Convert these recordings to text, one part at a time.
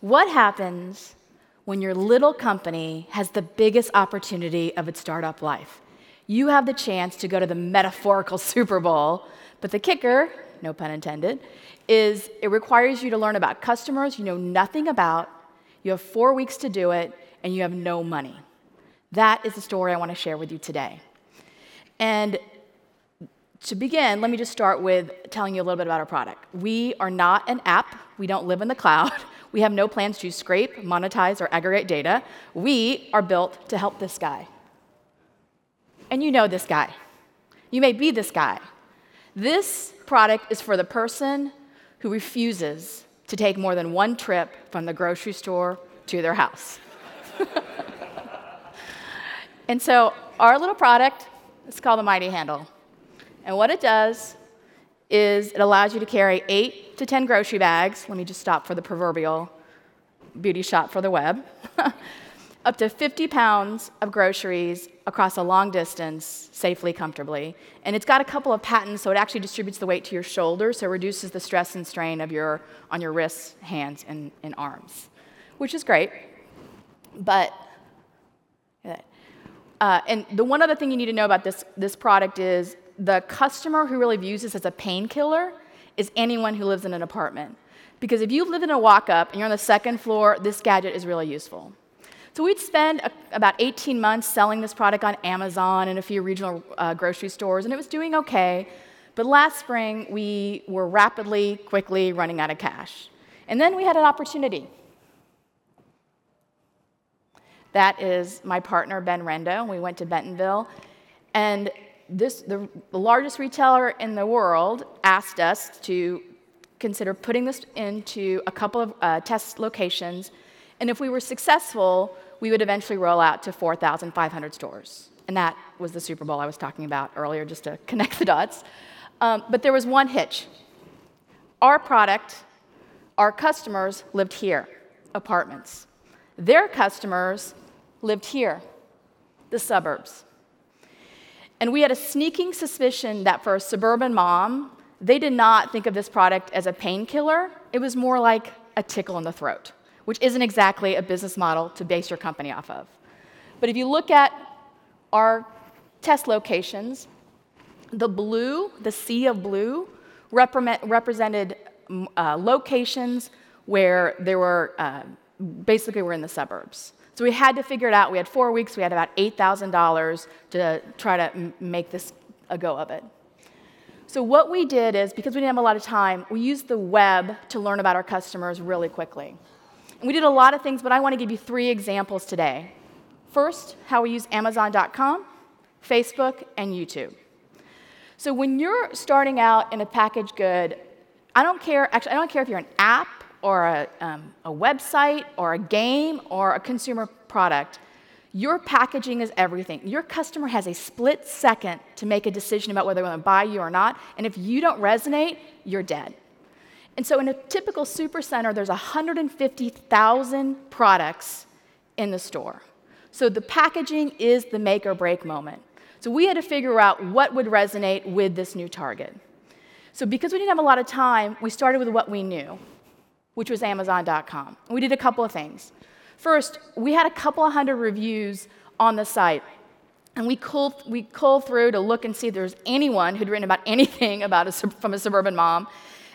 What happens when your little company has the biggest opportunity of its startup life? You have the chance to go to the metaphorical Super Bowl, but the kicker, no pun intended, is it requires you to learn about customers you know nothing about. You have four weeks to do it, and you have no money. That is the story I want to share with you today. And to begin, let me just start with telling you a little bit about our product. We are not an app, we don't live in the cloud. We have no plans to scrape, monetize, or aggregate data. We are built to help this guy. And you know this guy. You may be this guy. This product is for the person who refuses to take more than one trip from the grocery store to their house. and so, our little product is called the Mighty Handle. And what it does is it allows you to carry eight to 10 grocery bags. Let me just stop for the proverbial beauty shot for the web. Up to 50 pounds of groceries across a long distance safely, comfortably. And it's got a couple of patents, so it actually distributes the weight to your shoulders, so it reduces the stress and strain of your, on your wrists, hands, and, and arms, which is great. But uh, and the one other thing you need to know about this, this product is the customer who really views this as a painkiller is anyone who lives in an apartment. Because if you live in a walk up and you're on the second floor, this gadget is really useful. So we'd spend a, about 18 months selling this product on Amazon and a few regional uh, grocery stores, and it was doing okay. But last spring, we were rapidly, quickly running out of cash. And then we had an opportunity. That is my partner, Ben Rendo. We went to Bentonville, and this, the, the largest retailer in the world asked us to consider putting this into a couple of uh, test locations, and if we were successful, we would eventually roll out to 4,500 stores. And that was the Super Bowl I was talking about earlier, just to connect the dots. Um, but there was one hitch. Our product, our customers lived here, apartments. Their customers lived here, the suburbs. And we had a sneaking suspicion that for a suburban mom, they did not think of this product as a painkiller. It was more like a tickle in the throat, which isn't exactly a business model to base your company off of. But if you look at our test locations, the blue, the sea of blue, represented uh, locations where there were uh, basically we're in the suburbs. So we had to figure it out. We had four weeks. We had about $8,000 to try to make this a go of it. So what we did is, because we didn't have a lot of time, we used the web to learn about our customers really quickly. And we did a lot of things, but I want to give you three examples today. First, how we use Amazon.com, Facebook, and YouTube. So when you're starting out in a package good, I don't care, actually, I don't care if you're an app or a, um, a website or a game or a consumer product, your packaging is everything. Your customer has a split second to make a decision about whether they want to buy you or not. And if you don't resonate, you're dead. And so in a typical supercenter, there's 150,000 products in the store. So the packaging is the make or break moment. So we had to figure out what would resonate with this new target. So because we didn't have a lot of time, we started with what we knew which was Amazon.com. We did a couple of things. First, we had a couple of hundred reviews on the site. And we culled, we culled through to look and see if there was anyone who'd written about anything about a, from a suburban mom.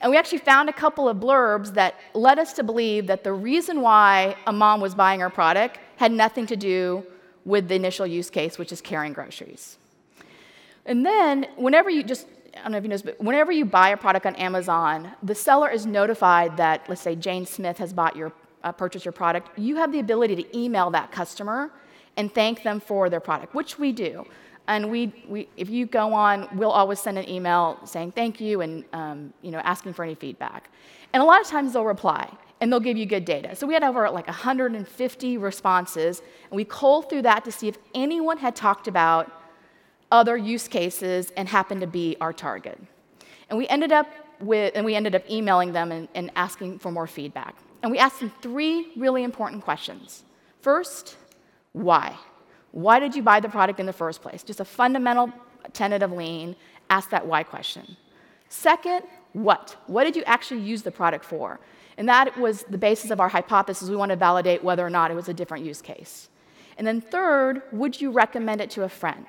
And we actually found a couple of blurbs that led us to believe that the reason why a mom was buying our product had nothing to do with the initial use case, which is carrying groceries. And then, whenever you just I don't know if you know this, but whenever you buy a product on Amazon, the seller is notified that, let's say, Jane Smith has bought your, uh, purchased your product. You have the ability to email that customer and thank them for their product, which we do. And we, we if you go on, we'll always send an email saying thank you and um, you know, asking for any feedback. And a lot of times they'll reply and they'll give you good data. So we had over like 150 responses, and we culled through that to see if anyone had talked about other use cases and happened to be our target. And we ended up with, and we ended up emailing them and, and asking for more feedback. And we asked them three really important questions. First, why? Why did you buy the product in the first place? Just a fundamental tenet of lean, ask that why question. Second, what? What did you actually use the product for? And that was the basis of our hypothesis. We want to validate whether or not it was a different use case. And then, third, would you recommend it to a friend?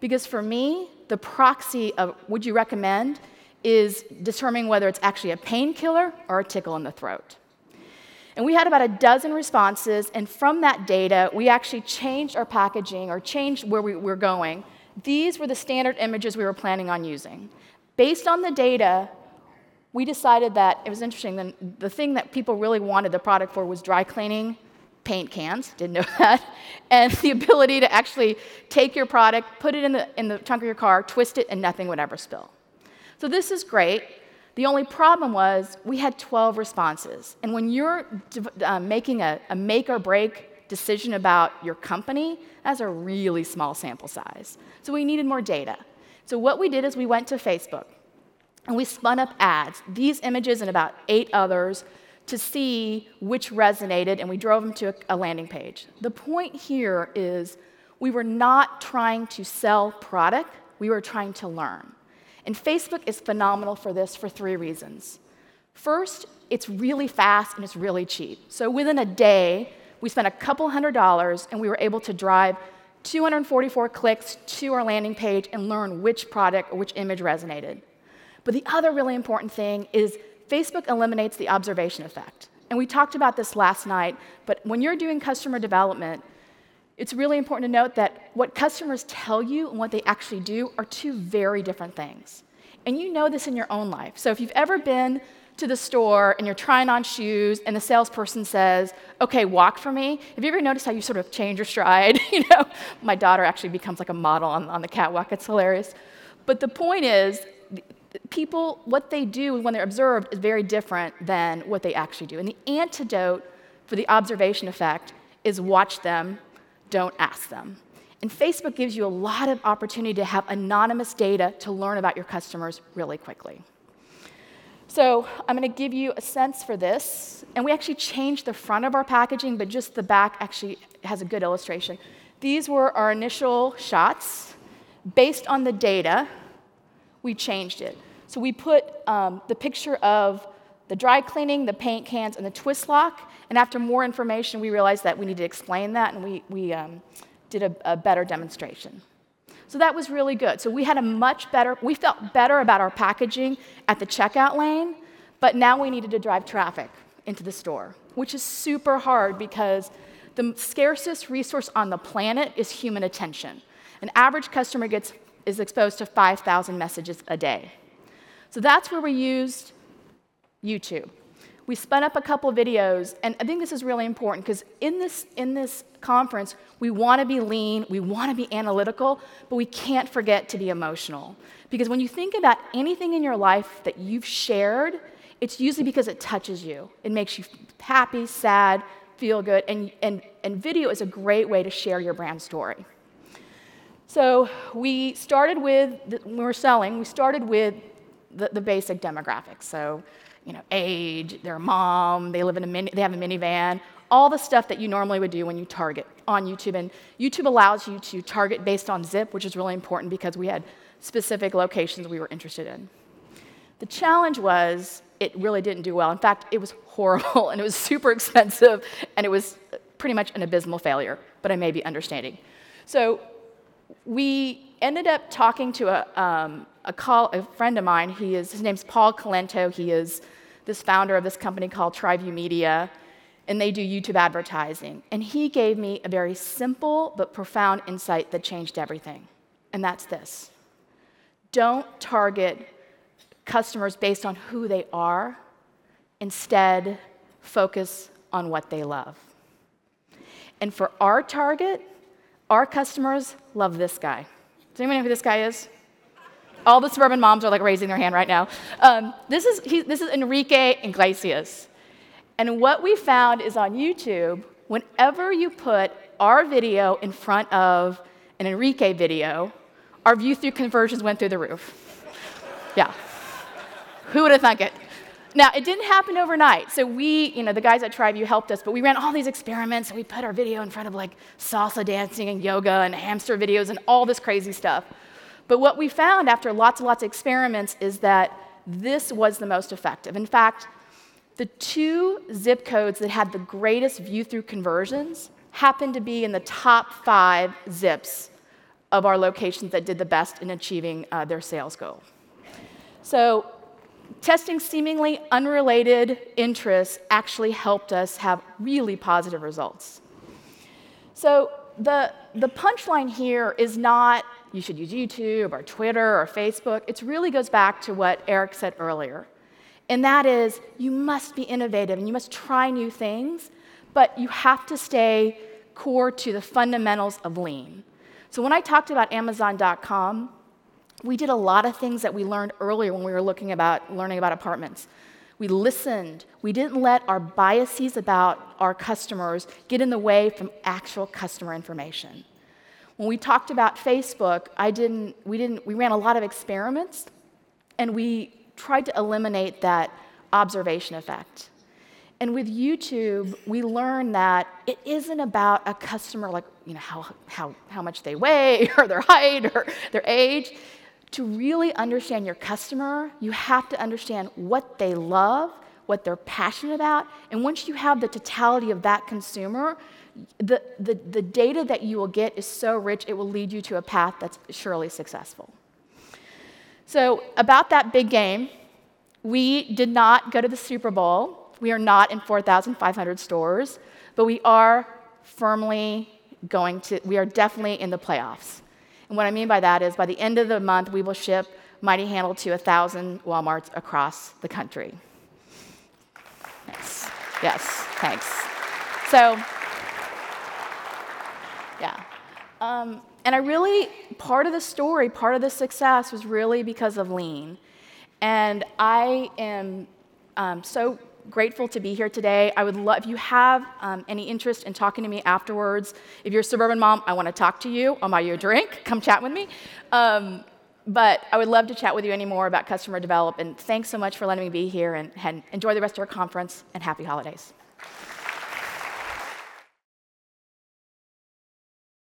Because for me, the proxy of would you recommend is determining whether it's actually a painkiller or a tickle in the throat. And we had about a dozen responses, and from that data, we actually changed our packaging or changed where we were going. These were the standard images we were planning on using. Based on the data, we decided that it was interesting. The, the thing that people really wanted the product for was dry cleaning paint cans, didn't know that, and the ability to actually take your product, put it in the, in the trunk of your car, twist it, and nothing would ever spill. So this is great. The only problem was we had 12 responses. And when you're uh, making a, a make or break decision about your company, that's a really small sample size. So we needed more data. So what we did is we went to Facebook and we spun up ads, these images and about eight others, to see which resonated, and we drove them to a, landing page. The point here is we were not trying to sell product, we were trying to learn. And Facebook is phenomenal for this for three reasons. First, it's really fast and it's really cheap. So within a day, we spent a couple hundred dollars and we were able to drive 244 clicks to our landing page and learn which product or which image resonated. But the other really important thing is Facebook eliminates the observation effect. And we talked about this last night, but when you're doing customer development, it's really important to note that what customers tell you and what they actually do are two very different things. And you know this in your own life. So if you've ever been to the store and you're trying on shoes and the salesperson says, okay, walk for me, have you ever noticed how you sort of change your stride? you know, my daughter actually becomes like a model on, on the catwalk. It's hilarious. But the point is, people, what they do when they're observed is very different than what they actually do. And the antidote for the observation effect is watch them don't ask them. And Facebook gives you a lot of opportunity to have anonymous data to learn about your customers really quickly. So I'm going to give you a sense for this. And we actually changed the front of our packaging, but just the back actually has a good illustration. These were our initial shots. Based on the data, we changed it. So we put um, the picture of the dry cleaning, the paint cans, and the twist lock, and after more information, we realized that we needed to explain that, and we, we um, did a, a better demonstration. So that was really good. So we had a much better, we felt better about our packaging at the checkout lane, but now we needed to drive traffic into the store, which is super hard because the scarcest resource on the planet is human attention. An average customer gets, is exposed to 5,000 messages a day. So that's where we used YouTube we spun up a couple videos, and I think this is really important because in this, in this conference, we want to be lean, we want to be analytical, but we can't forget to be emotional. Because when you think about anything in your life that you've shared, it's usually because it touches you. It makes you happy, sad, feel good, and, and, and video is a great way to share your brand story. So we started with, when we were selling, we started with the, the basic demographics. So you know, age, their mom, they live in a mini, they have a minivan, all the stuff that you normally would do when you target on YouTube. And YouTube allows you to target based on zip, which is really important because we had specific locations we were interested in. The challenge was it really didn't do well. In fact, it was horrible and it was super expensive and it was pretty much an abysmal failure, but I may be understating. So we ended up talking to a, um, a, call, a friend of mine. He is, his name's Paul Calento. He is this founder of this company called TriView Media, and they do YouTube advertising. And he gave me a very simple but profound insight that changed everything. And that's this don't target customers based on who they are, instead, focus on what they love. And for our target, our customers love this guy. Does anyone know who this guy is? All the suburban moms are like raising their hand right now. Um, this, is, he, this is Enrique Iglesias. And what we found is on YouTube, whenever you put our video in front of an Enrique video, our view through conversions went through the roof. yeah. Who would have thunk it? Now, it didn't happen overnight. So we, you know, the guys at TriView helped us, but we ran all these experiments and we put our video in front of like salsa dancing and yoga and hamster videos and all this crazy stuff. But what we found after lots and lots of experiments is that this was the most effective. In fact, the two zip codes that had the greatest view through conversions happened to be in the top five zips of our locations that did the best in achieving uh, their sales goal. So, testing seemingly unrelated interests actually helped us have really positive results. So, the, the punchline here is not you should use YouTube or Twitter or Facebook. It really goes back to what Eric said earlier. And that is, you must be innovative and you must try new things, but you have to stay core to the fundamentals of lean. So when I talked about Amazon.com, we did a lot of things that we learned earlier when we were looking about learning about apartments. We listened. We didn't let our biases about our customers get in the way from actual customer information. When we talked about Facebook, I didn't, we, didn't, we ran a lot of experiments and we tried to eliminate that observation effect. And with YouTube, we learned that it isn't about a customer, like, you know, how, how, how much they weigh or their height or their age. To really understand your customer, you have to understand what they love, what they're passionate about. And once you have the totality of that consumer, the, the, the data that you will get is so rich, it will lead you to a path that's surely successful. So, about that big game, we did not go to the Super Bowl. We are not in 4,500 stores, but we are firmly going to, we are definitely in the playoffs. And what I mean by that is by the end of the month, we will ship Mighty Handle to 1,000 Walmarts across the country. Yes, yes, thanks. So, yeah. Um, and I really, part of the story, part of the success was really because of lean. And I am um, so grateful to be here today. I would love, if you have um, any interest in talking to me afterwards, if you're a suburban mom, I want to talk to you. I'll buy you a drink. Come chat with me. Um, but I would love to chat with you any more about customer development. Thanks so much for letting me be here and, and enjoy the rest of our conference and happy holidays.